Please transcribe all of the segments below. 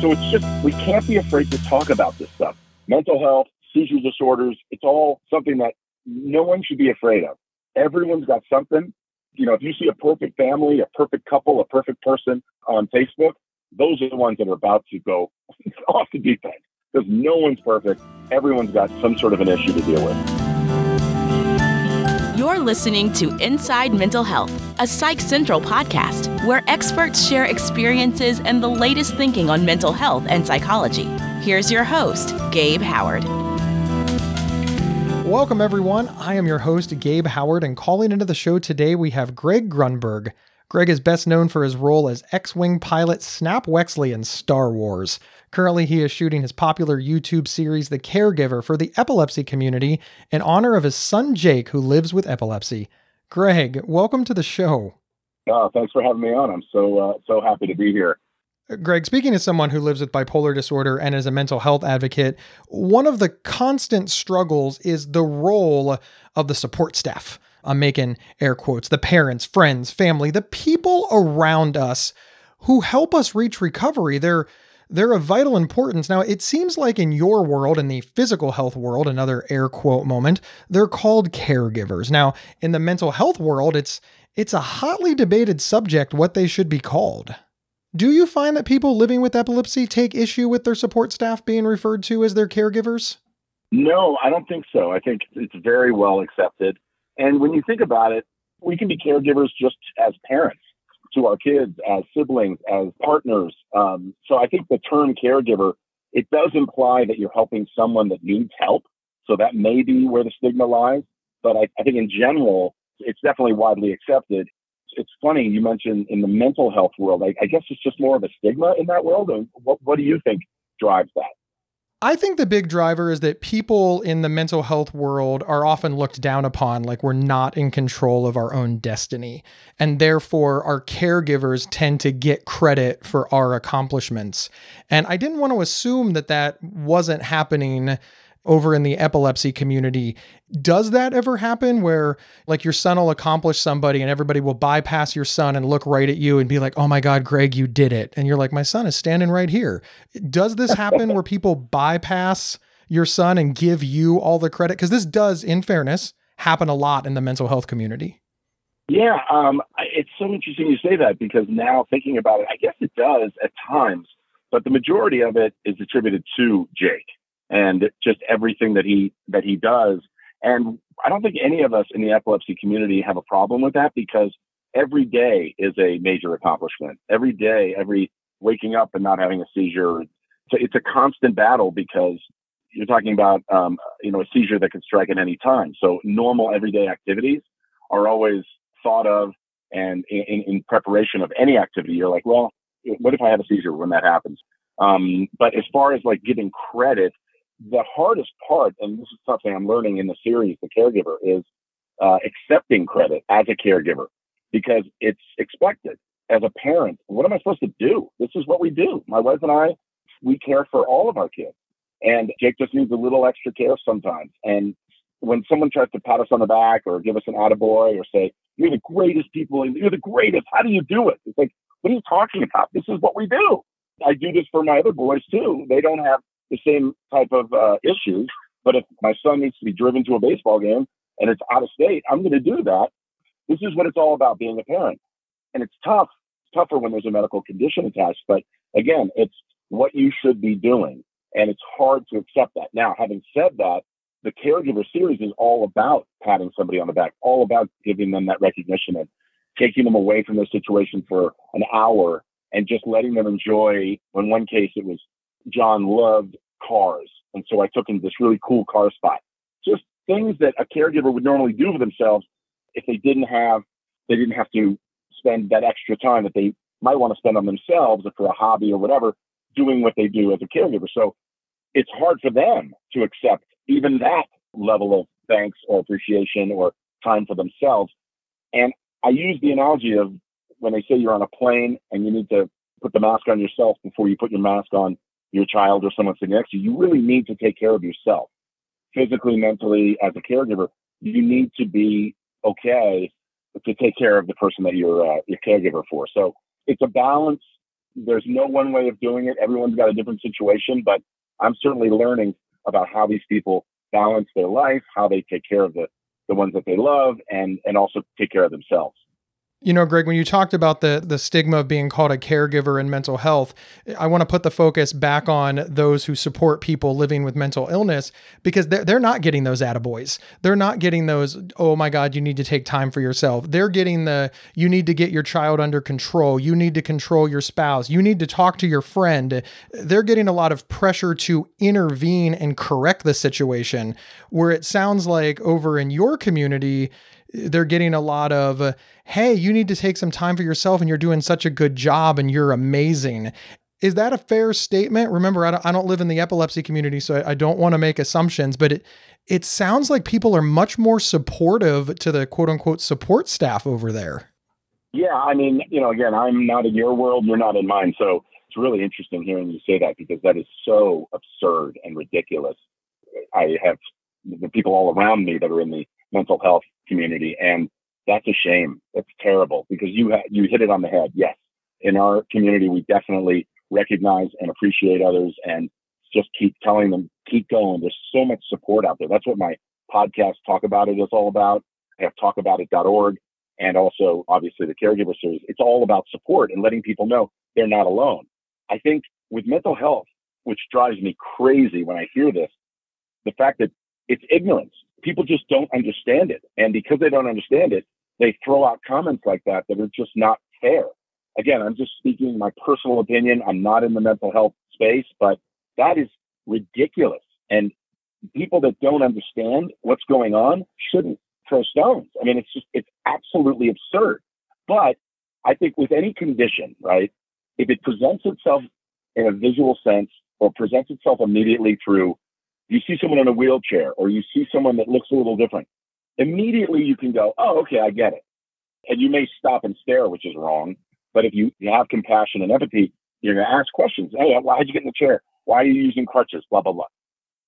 So it's just, we can't be afraid to talk about this stuff. Mental health, seizure disorders, it's all something that no one should be afraid of. Everyone's got something. You know, if you see a perfect family, a perfect couple, a perfect person on Facebook, those are the ones that are about to go off the deep end because no one's perfect. Everyone's got some sort of an issue to deal with. You're listening to Inside Mental Health, a Psych Central podcast where experts share experiences and the latest thinking on mental health and psychology. Here's your host, Gabe Howard. Welcome, everyone. I am your host, Gabe Howard, and calling into the show today, we have Greg Grunberg. Greg is best known for his role as X Wing pilot Snap Wexley in Star Wars. Currently, he is shooting his popular YouTube series, The Caregiver, for the epilepsy community in honor of his son Jake, who lives with epilepsy. Greg, welcome to the show. Oh, thanks for having me on. I'm so uh, so happy to be here. Greg, speaking as someone who lives with bipolar disorder and is a mental health advocate, one of the constant struggles is the role of the support staff. I'm making air quotes the parents, friends, family, the people around us who help us reach recovery. They're they're of vital importance. Now, it seems like in your world, in the physical health world, another air quote moment, they're called caregivers. Now, in the mental health world, it's it's a hotly debated subject what they should be called. Do you find that people living with epilepsy take issue with their support staff being referred to as their caregivers? No, I don't think so. I think it's very well accepted. And when you think about it, we can be caregivers just as parents to our kids as siblings, as partners. Um, so I think the term caregiver, it does imply that you're helping someone that needs help. So that may be where the stigma lies. But I, I think in general, it's definitely widely accepted. It's funny you mentioned in the mental health world. I, I guess it's just more of a stigma in that world. And What, what do you think drives that? I think the big driver is that people in the mental health world are often looked down upon like we're not in control of our own destiny. And therefore, our caregivers tend to get credit for our accomplishments. And I didn't want to assume that that wasn't happening over in the epilepsy community. Does that ever happen where like your son will accomplish somebody and everybody will bypass your son and look right at you and be like, "Oh my god, Greg, you did it." And you're like, "My son is standing right here." Does this happen where people bypass your son and give you all the credit because this does in fairness happen a lot in the mental health community? Yeah, um, it's so interesting you say that because now thinking about it, I guess it does at times, but the majority of it is attributed to Jake and just everything that he that he does. And I don't think any of us in the epilepsy community have a problem with that because every day is a major accomplishment. Every day, every waking up and not having a seizure, a, it's a constant battle because you're talking about um, you know a seizure that can strike at any time. So normal everyday activities are always thought of and in, in preparation of any activity. You're like, well, what if I have a seizure when that happens? Um, but as far as like giving credit the hardest part, and this is something I'm learning in the series, The Caregiver, is uh, accepting credit as a caregiver because it's expected. As a parent, what am I supposed to do? This is what we do. My wife and I, we care for all of our kids. And Jake just needs a little extra care sometimes. And when someone tries to pat us on the back or give us an attaboy or say, you're the greatest people, you're the greatest, how do you do it? It's like, what are you talking about? This is what we do. I do this for my other boys too. They don't have the same type of uh, issues. But if my son needs to be driven to a baseball game and it's out of state, I'm going to do that. This is what it's all about being a parent. And it's tough. It's tougher when there's a medical condition attached. But again, it's what you should be doing. And it's hard to accept that. Now, having said that, the caregiver series is all about patting somebody on the back, all about giving them that recognition and taking them away from their situation for an hour and just letting them enjoy. In one case, it was John loved cars. And so I took him to this really cool car spot. Just things that a caregiver would normally do for themselves if they didn't have, they didn't have to spend that extra time that they might want to spend on themselves or for a hobby or whatever, doing what they do as a caregiver. So it's hard for them to accept even that level of thanks or appreciation or time for themselves. And I use the analogy of when they say you're on a plane and you need to put the mask on yourself before you put your mask on your child or someone sitting next to you, you really need to take care of yourself physically, mentally, as a caregiver. You need to be okay to take care of the person that you're uh, your caregiver for. So it's a balance. There's no one way of doing it. Everyone's got a different situation, but I'm certainly learning about how these people balance their life, how they take care of the, the ones that they love, and, and also take care of themselves. You know, Greg, when you talked about the the stigma of being called a caregiver in mental health, I want to put the focus back on those who support people living with mental illness because they're, they're not getting those attaboys. They're not getting those, oh my God, you need to take time for yourself. They're getting the, you need to get your child under control. You need to control your spouse. You need to talk to your friend. They're getting a lot of pressure to intervene and correct the situation, where it sounds like over in your community, they're getting a lot of, uh, hey, you need to take some time for yourself and you're doing such a good job and you're amazing. Is that a fair statement? Remember, I don't, I don't live in the epilepsy community, so I, I don't want to make assumptions, but it, it sounds like people are much more supportive to the quote unquote support staff over there. Yeah, I mean, you know, again, I'm not in your world, you're not in mine. So it's really interesting hearing you say that because that is so absurd and ridiculous. I have the people all around me that are in the mental health community. And that's a shame. That's terrible because you ha- you hit it on the head. Yes, in our community, we definitely recognize and appreciate others, and just keep telling them keep going. There's so much support out there. That's what my podcast Talk About It is all about. I have talkaboutit.org and also obviously the caregiver series. It's all about support and letting people know they're not alone. I think with mental health, which drives me crazy when I hear this, the fact that it's ignorance people just don't understand it. And because they don't understand it, they throw out comments like that that are just not fair. Again, I'm just speaking my personal opinion. I'm not in the mental health space, but that is ridiculous. And people that don't understand what's going on shouldn't throw stones. I mean, it's just, it's absolutely absurd. But I think with any condition, right, if it presents itself in a visual sense or presents itself immediately through you see someone in a wheelchair or you see someone that looks a little different, immediately you can go, oh, okay, I get it. And you may stop and stare, which is wrong. But if you, have compassion and empathy, you're going to ask questions. Hey, why'd you get in the chair? Why are you using crutches? Blah, blah, blah.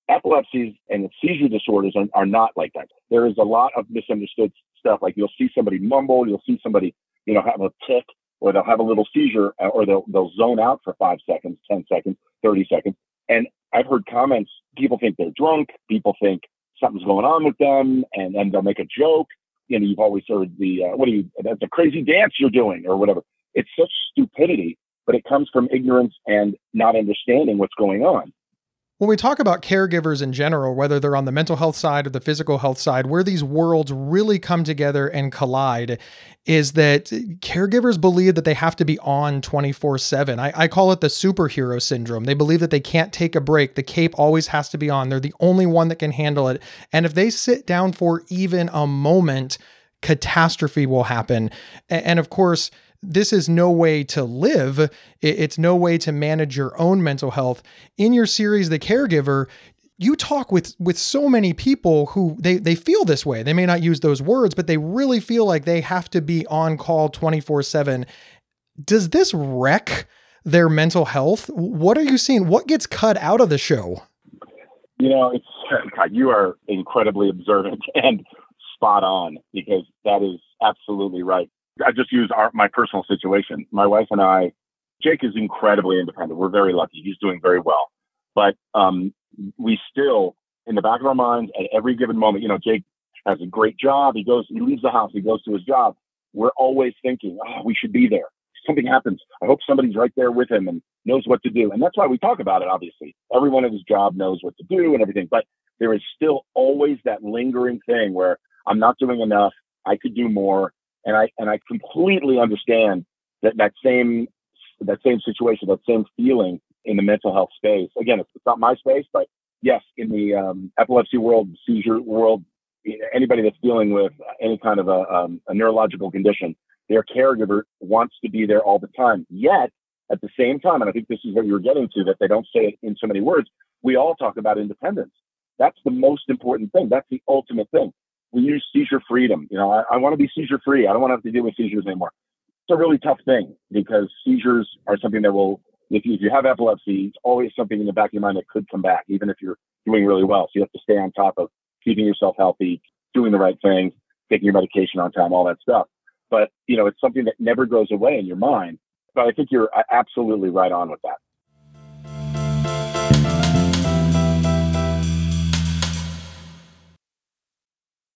Epilepsies and seizure disorders are, are not like that. There is a lot of misunderstood stuff. Like you'll see somebody mumble, you'll see somebody, you know, have a tick, or they'll have a little seizure, uh, or they'll, they'll zone out for five seconds, 10 seconds, 30 seconds. And I've heard comments, people think they're drunk, people think something's going on with them, and then they'll make a joke. You know, you've always heard the, uh, what are you, that's a crazy dance you're doing, or whatever. It's such stupidity, but it comes from ignorance and not understanding what's going on when we talk about caregivers in general, whether they're on the mental health side or the physical health side, where these worlds really come together and collide is that caregivers believe that they have to be on 24 7. I call it the superhero syndrome. They believe that they can't take a break. The cape always has to be on. They're the only one that can handle it. And if they sit down for even a moment, catastrophe will happen. And of course, this is no way to live. It's no way to manage your own mental health. In your series, The Caregiver, you talk with with so many people who they they feel this way. They may not use those words, but they really feel like they have to be on call 24/7. Does this wreck their mental health? What are you seeing? What gets cut out of the show? You know, it's you are incredibly observant and spot on because that is absolutely right. I just use our, my personal situation. My wife and I, Jake is incredibly independent. We're very lucky. He's doing very well. But um, we still, in the back of our minds, at every given moment, you know, Jake has a great job. He goes, he leaves the house, he goes to his job. We're always thinking, oh, we should be there. Something happens. I hope somebody's right there with him and knows what to do. And that's why we talk about it, obviously. Everyone at his job knows what to do and everything. But there is still always that lingering thing where I'm not doing enough. I could do more and I and I completely understand that that same that same situation, that same feeling in the mental health space. Again, it's, it's not my space, but yes, in the um, epilepsy world, seizure world, anybody that's dealing with any kind of a, um, a neurological condition, their caregiver wants to be there all the time. Yet, at the same time, and I think this is what you were getting to, that they don't say it in so many words. We all talk about independence. That's the most important thing. That's the ultimate thing we use seizure freedom. You know, I, I want to be seizure free. I don't want to have to deal with seizures anymore. It's a really tough thing because seizures are something that will, if you, if you have epilepsy, it's always something in the back of your mind that could come back, even if you're doing really well. So you have to stay on top of keeping yourself healthy, doing the right things, taking your medication on time, all that stuff. But, you know, it's something that never goes away in your mind. but I think you're uh, absolutely right on with that.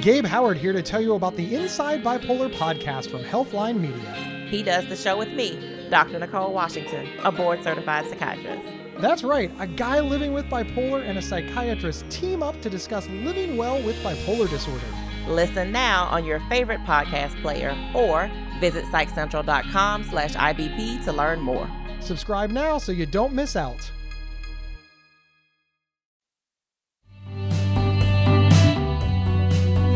Gabe Howard here to tell you about the Inside Bipolar podcast from Healthline Media. He does the show with me, Dr. Nicole Washington, a board certified psychiatrist. That's right, a guy living with bipolar and a psychiatrist team up to discuss living well with bipolar disorder. Listen now on your favorite podcast player or visit psychcentral.com slash IBP to learn more. Subscribe now so you don't miss out.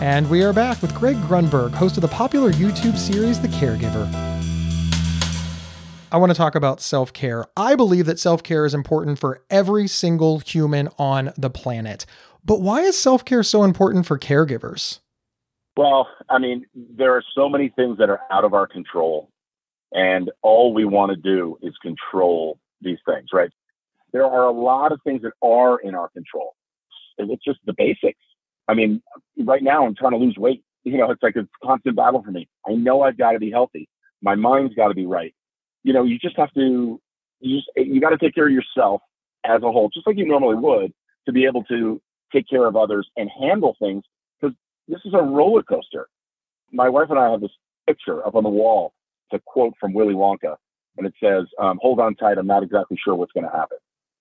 And we are back with Greg Grunberg, host of the popular YouTube series The Caregiver. I want to talk about self care. I believe that self care is important for every single human on the planet. But why is self care so important for caregivers? Well, I mean, there are so many things that are out of our control, and all we want to do is control these things, right? There are a lot of things that are in our control. It's just the basics. I mean, right now I'm trying to lose weight. You know, it's like a constant battle for me. I know I've got to be healthy. My mind's got to be right. You know, you just have to, you just, you got to take care of yourself as a whole, just like you normally would, to be able to take care of others and handle things. Because this is a roller coaster. My wife and I have this picture up on the wall. It's a quote from Willy Wonka, and it says, um, "Hold on tight. I'm not exactly sure what's going to happen."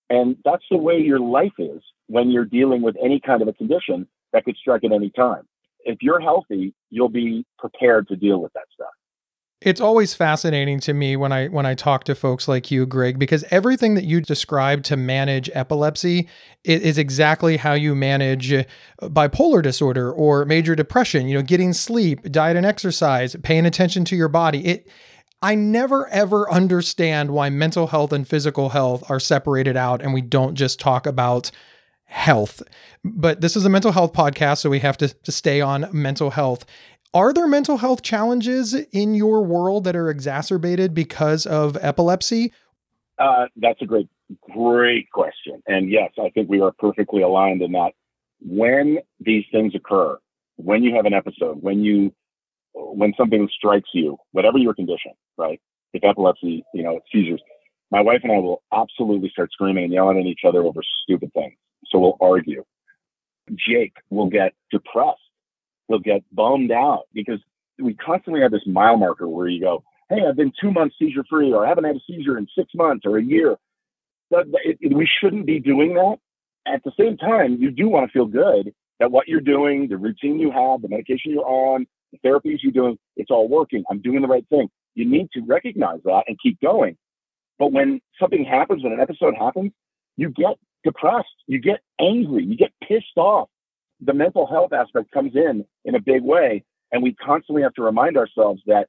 And that's the way your life is when you're dealing with any kind of a condition that could strike at any time. If you're healthy, you'll be prepared to deal with that stuff. It's always fascinating to me when I when I talk to folks like you, Greg, because everything that you describe to manage epilepsy is, exactly how you manage uh, bipolar disorder or major depression. You know, getting sleep, diet and exercise, paying attention to your body. It I never ever understand why mental health and physical health are separated out and we don't just talk about health. But this is a mental health podcast, so we have to, to stay on mental health. Are there mental health challenges in your world that are exacerbated because of epilepsy? Uh, that's a great, great question. And yes, I think we are perfectly aligned in that when these things occur, when you have an episode, when you, when something strikes you, whatever your condition, right? If epilepsy, you know, seizures, my wife and I will absolutely start screaming and yelling at each other over stupid things. So we'll argue. Jake will get depressed. He'll get bummed out because we constantly have this mile marker where you go, Hey, I've been two months seizure free, or I haven't had a seizure in six months or a year. But it, it, we shouldn't be doing that. At the same time, you do want to feel good that what you're doing, the routine you have, the medication you're on, the therapies you're doing, it's all working. I'm doing the right thing. You need to recognize that and keep going. But when something happens, when an episode happens, you get depressed, you get angry, you get pissed off. The mental health aspect comes in in a big way. And we constantly have to remind ourselves that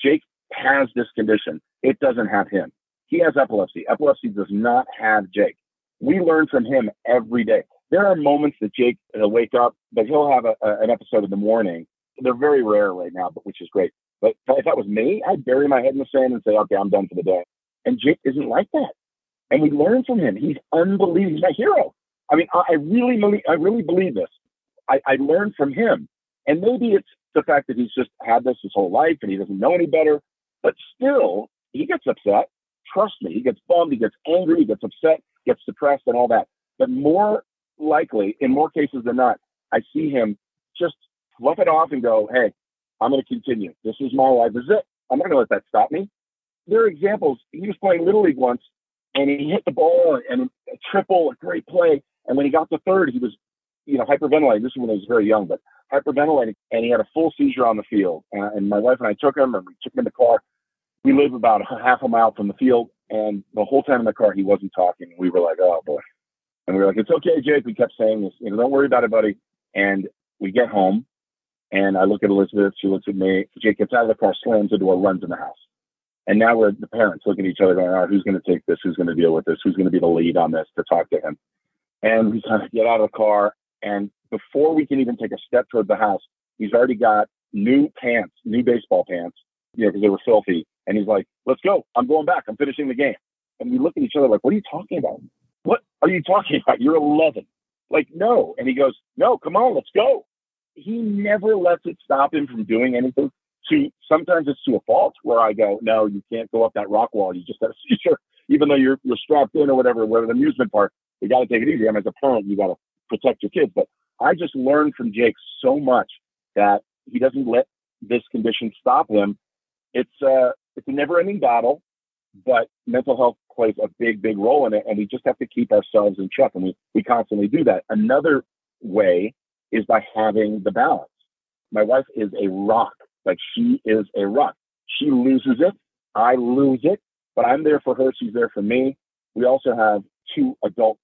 Jake has this condition. It doesn't have him. He has epilepsy. Epilepsy does not have Jake. We learn from him every day. There are moments that Jake will wake up, but he'll have a, a, an episode in the morning. They're very rare right now, but which is great. But if that was me, I'd bury my head in the sand and say, okay, I'm done for the day. And Jake isn't like that and we learn from him. He's unbelievable. He's my hero. I mean, I, I really I really believe this. I, I learned from him, and maybe it's the fact that he's just had this his whole life and he doesn't know any better. But still, he gets upset. Trust me, he gets bummed, he gets angry, he gets upset, gets depressed, and all that. But more likely, in more cases than not, I see him just fluff it off and go, hey, I'm going to continue. This is my life. This is it. I'm not going to let that stop me. There are examples. He was playing Little League once and he hit the ball and a triple, a great play. And when he got to third, he was, you know, hyperventilating. This is when he was very young, but hyperventilating. And he had a full seizure on the field. And my wife and I took him and we took him in the car. We live about a half a mile from the field. And the whole time in the car, he wasn't talking. We were like, oh boy. And we were like, it's okay, Jake. We kept saying this, you know, don't worry about it, buddy. And we get home and I look at Elizabeth, she looks at me. Jake gets out of the car, slams the door, runs in the house. And now we're the parents looking at each other going, all right, who's going to take this? Who's going to deal with this? Who's going to be the lead on this to talk to him? And we kind of get out of the car. And before we can even take a step toward the house, he's already got new pants, new baseball pants, you know, because they were filthy. And he's like, let's go. I'm going back. I'm finishing the game. And we look at each other like, what are you talking about? What are you talking about? You're 11. Like, no. And he goes, no, come on, let's go. He never lets it stop him from doing anything. To sometimes it's to a fault where I go, no, you can't go up that rock wall. You just have a seizure, even though you're you're strapped in or whatever. Whether the amusement park, you got to take it easy. I mean, as a parent, you got to protect your kids. But I just learned from Jake so much that he doesn't let this condition stop him. It's uh, it's a never-ending battle, but mental health plays a big, big role in it, and we just have to keep ourselves in check, and we we constantly do that. Another way is by having the balance. My wife is a rock, like she is a rock. She loses it, I lose it, but I'm there for her. She's there for me. We also have two adult.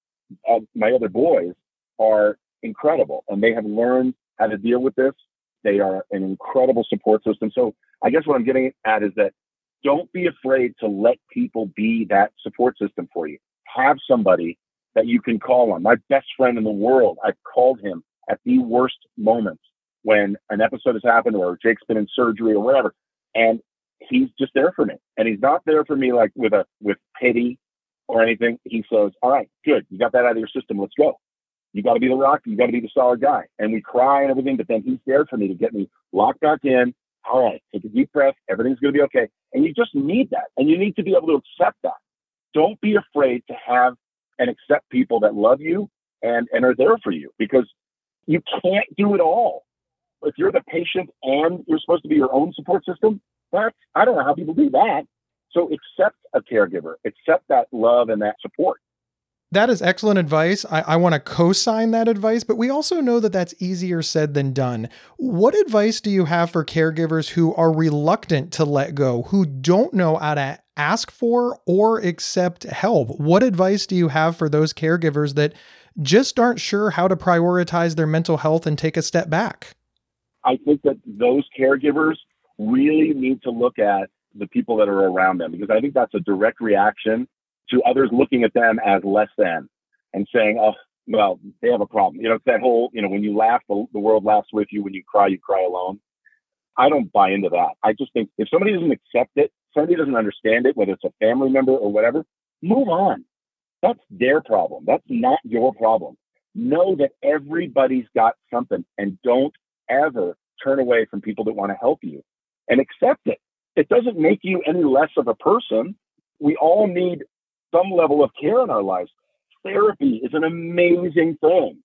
Uh, my other boys are incredible, and they have learned how to deal with this. They are an incredible support system. So I guess what I'm getting at is that don't be afraid to let people be that support system for you. Have somebody that you can call on. My best friend in the world, I've called him at the worst moments when an episode has happened or Jake's been in surgery or whatever. And he's just there for me. And he's not there for me like with a with pity or anything. He says, All right, good. You got that out of your system. Let's go. You got to be the rock. You got to be the solid guy. And we cry and everything, but then he's there for me to get me locked back in. All right, take a deep breath. Everything's going to be okay. And you just need that. And you need to be able to accept that. Don't be afraid to have and accept people that love you and, and are there for you because you can't do it all. If you're the patient and you're supposed to be your own support system, that's, I don't know how people do that. So accept a caregiver, accept that love and that support. That is excellent advice. I, I want to co sign that advice, but we also know that that's easier said than done. What advice do you have for caregivers who are reluctant to let go, who don't know how to ask for or accept help? What advice do you have for those caregivers that just aren't sure how to prioritize their mental health and take a step back? I think that those caregivers really need to look at the people that are around them because I think that's a direct reaction to others looking at them as less than and saying, oh, well, they have a problem. You know, it's that whole, you know, when you laugh, the, the world laughs with you. When you cry, you cry alone. I don't buy into that. I just think if somebody doesn't accept it, somebody doesn't understand it, whether it's a family member or whatever, move on. That's their problem. That's not your problem. Know that everybody's got something and don't ever turn away from people that want to help you and accept it. It doesn't make you any less of a person. We all need some level of care in our lives. Therapy is an amazing thing.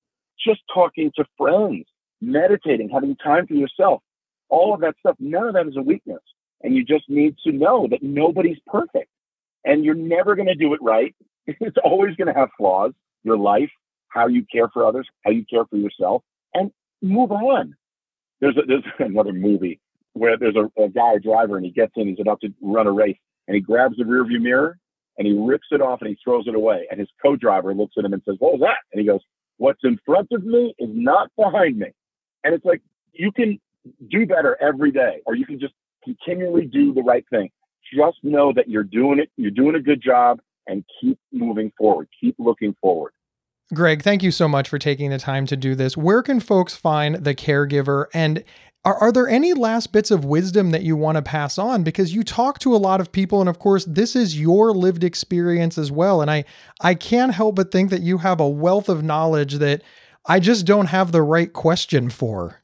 Just talking to friends, meditating, having time for yourself, all of that stuff, none of that is a weakness. And you just need to know that nobody's perfect and you're never going to do it right. It's always going to have flaws. Your life, how you care for others, how you care for yourself, and move on. There's, a, there's another movie where there's a, a guy, a driver, and he gets in, he's about to run a race, and he grabs the rearview mirror and he rips it off and he throws it away. And his co-driver looks at him and says, "What was that?" And he goes, "What's in front of me is not behind me." And it's like you can do better every day, or you can just continually do the right thing. Just know that you're doing it. You're doing a good job, and keep moving forward. Keep looking forward. Greg, thank you so much for taking the time to do this. Where can folks find the caregiver? And are, are there any last bits of wisdom that you want to pass on? Because you talk to a lot of people, and of course, this is your lived experience as well. And I, I can't help but think that you have a wealth of knowledge that I just don't have the right question for.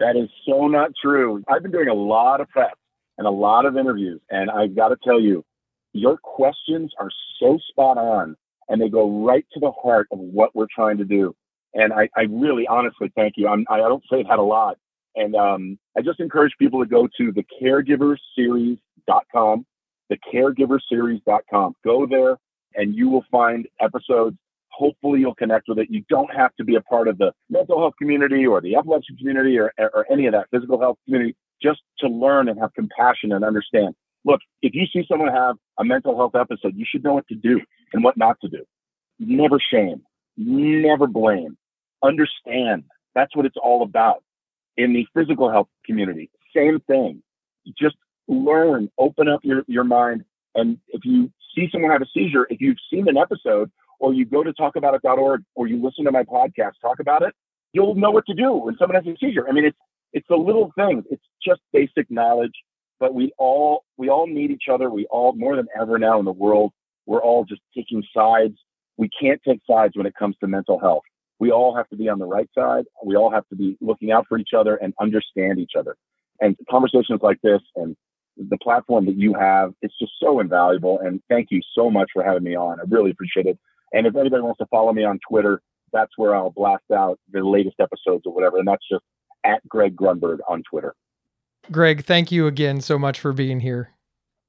That is so not true. I've been doing a lot of prep and a lot of interviews, and I've got to tell you, your questions are so spot on and they go right to the heart of what we're trying to do. And I, I really honestly thank you. I'm, I don't say that a lot, And um, I just encourage people to go to the caregiverseries.com, the caregiverseries.com. Go there and you will find episodes. Hopefully, you'll connect with it. You don't have to be a part of the mental health community or the epilepsy community or, or any of that physical health community just to learn and have compassion and understand. Look, if you see someone have a mental health episode, you should know what to do and what not to do. Never shame, never blame, understand. That's what it's all about. In the physical health community, same thing. Just learn, open up your, your mind. And if you see someone have a seizure, if you've seen an episode or you go to talkaboutit.org or you listen to my podcast, talk about it, you'll know what to do when someone has a seizure. I mean, it's, it's the little things. It's just basic knowledge, but we all, we all need each other. We all, more than ever now in the world, we're all just taking sides. We can't take sides when it comes to mental health. We all have to be on the right side. We all have to be looking out for each other and understand each other. And conversations like this and the platform that you have, it's just so invaluable. And thank you so much for having me on. I really appreciate it. And if anybody wants to follow me on Twitter, that's where I'll blast out the latest episodes or whatever. And that's just at Greg Grunberg on Twitter. Greg, thank you again so much for being here.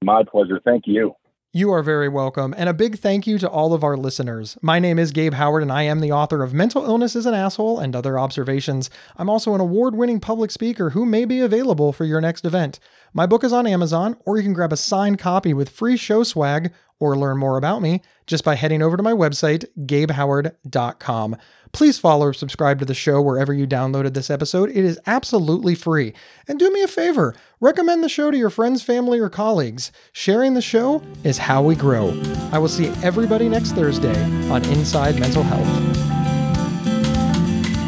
My pleasure. Thank you. You are very welcome. And a big thank you to all of our listeners. My name is Gabe Howard, and I am the author of Mental Illness is an Asshole and Other Observations. I'm also an award winning public speaker who may be available for your next event. My book is on Amazon, or you can grab a signed copy with free show swag or learn more about me just by heading over to my website, gabehoward.com. Please follow or subscribe to the show wherever you downloaded this episode. It is absolutely free. And do me a favor recommend the show to your friends, family, or colleagues. Sharing the show is how we grow. I will see everybody next Thursday on Inside Mental Health.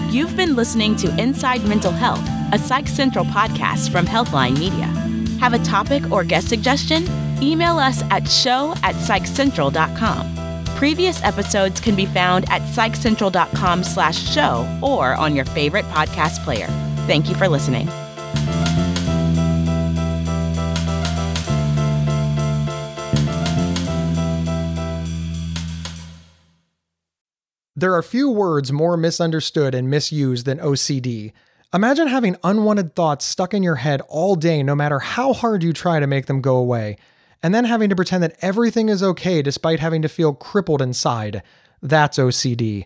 You've been listening to Inside Mental Health, a Psych Central podcast from Healthline Media. Have a topic or guest suggestion? Email us at show at psychcentral.com. Previous episodes can be found at psychcentral.com slash show or on your favorite podcast player. Thank you for listening. There are few words more misunderstood and misused than OCD. Imagine having unwanted thoughts stuck in your head all day, no matter how hard you try to make them go away, and then having to pretend that everything is okay despite having to feel crippled inside. That's OCD.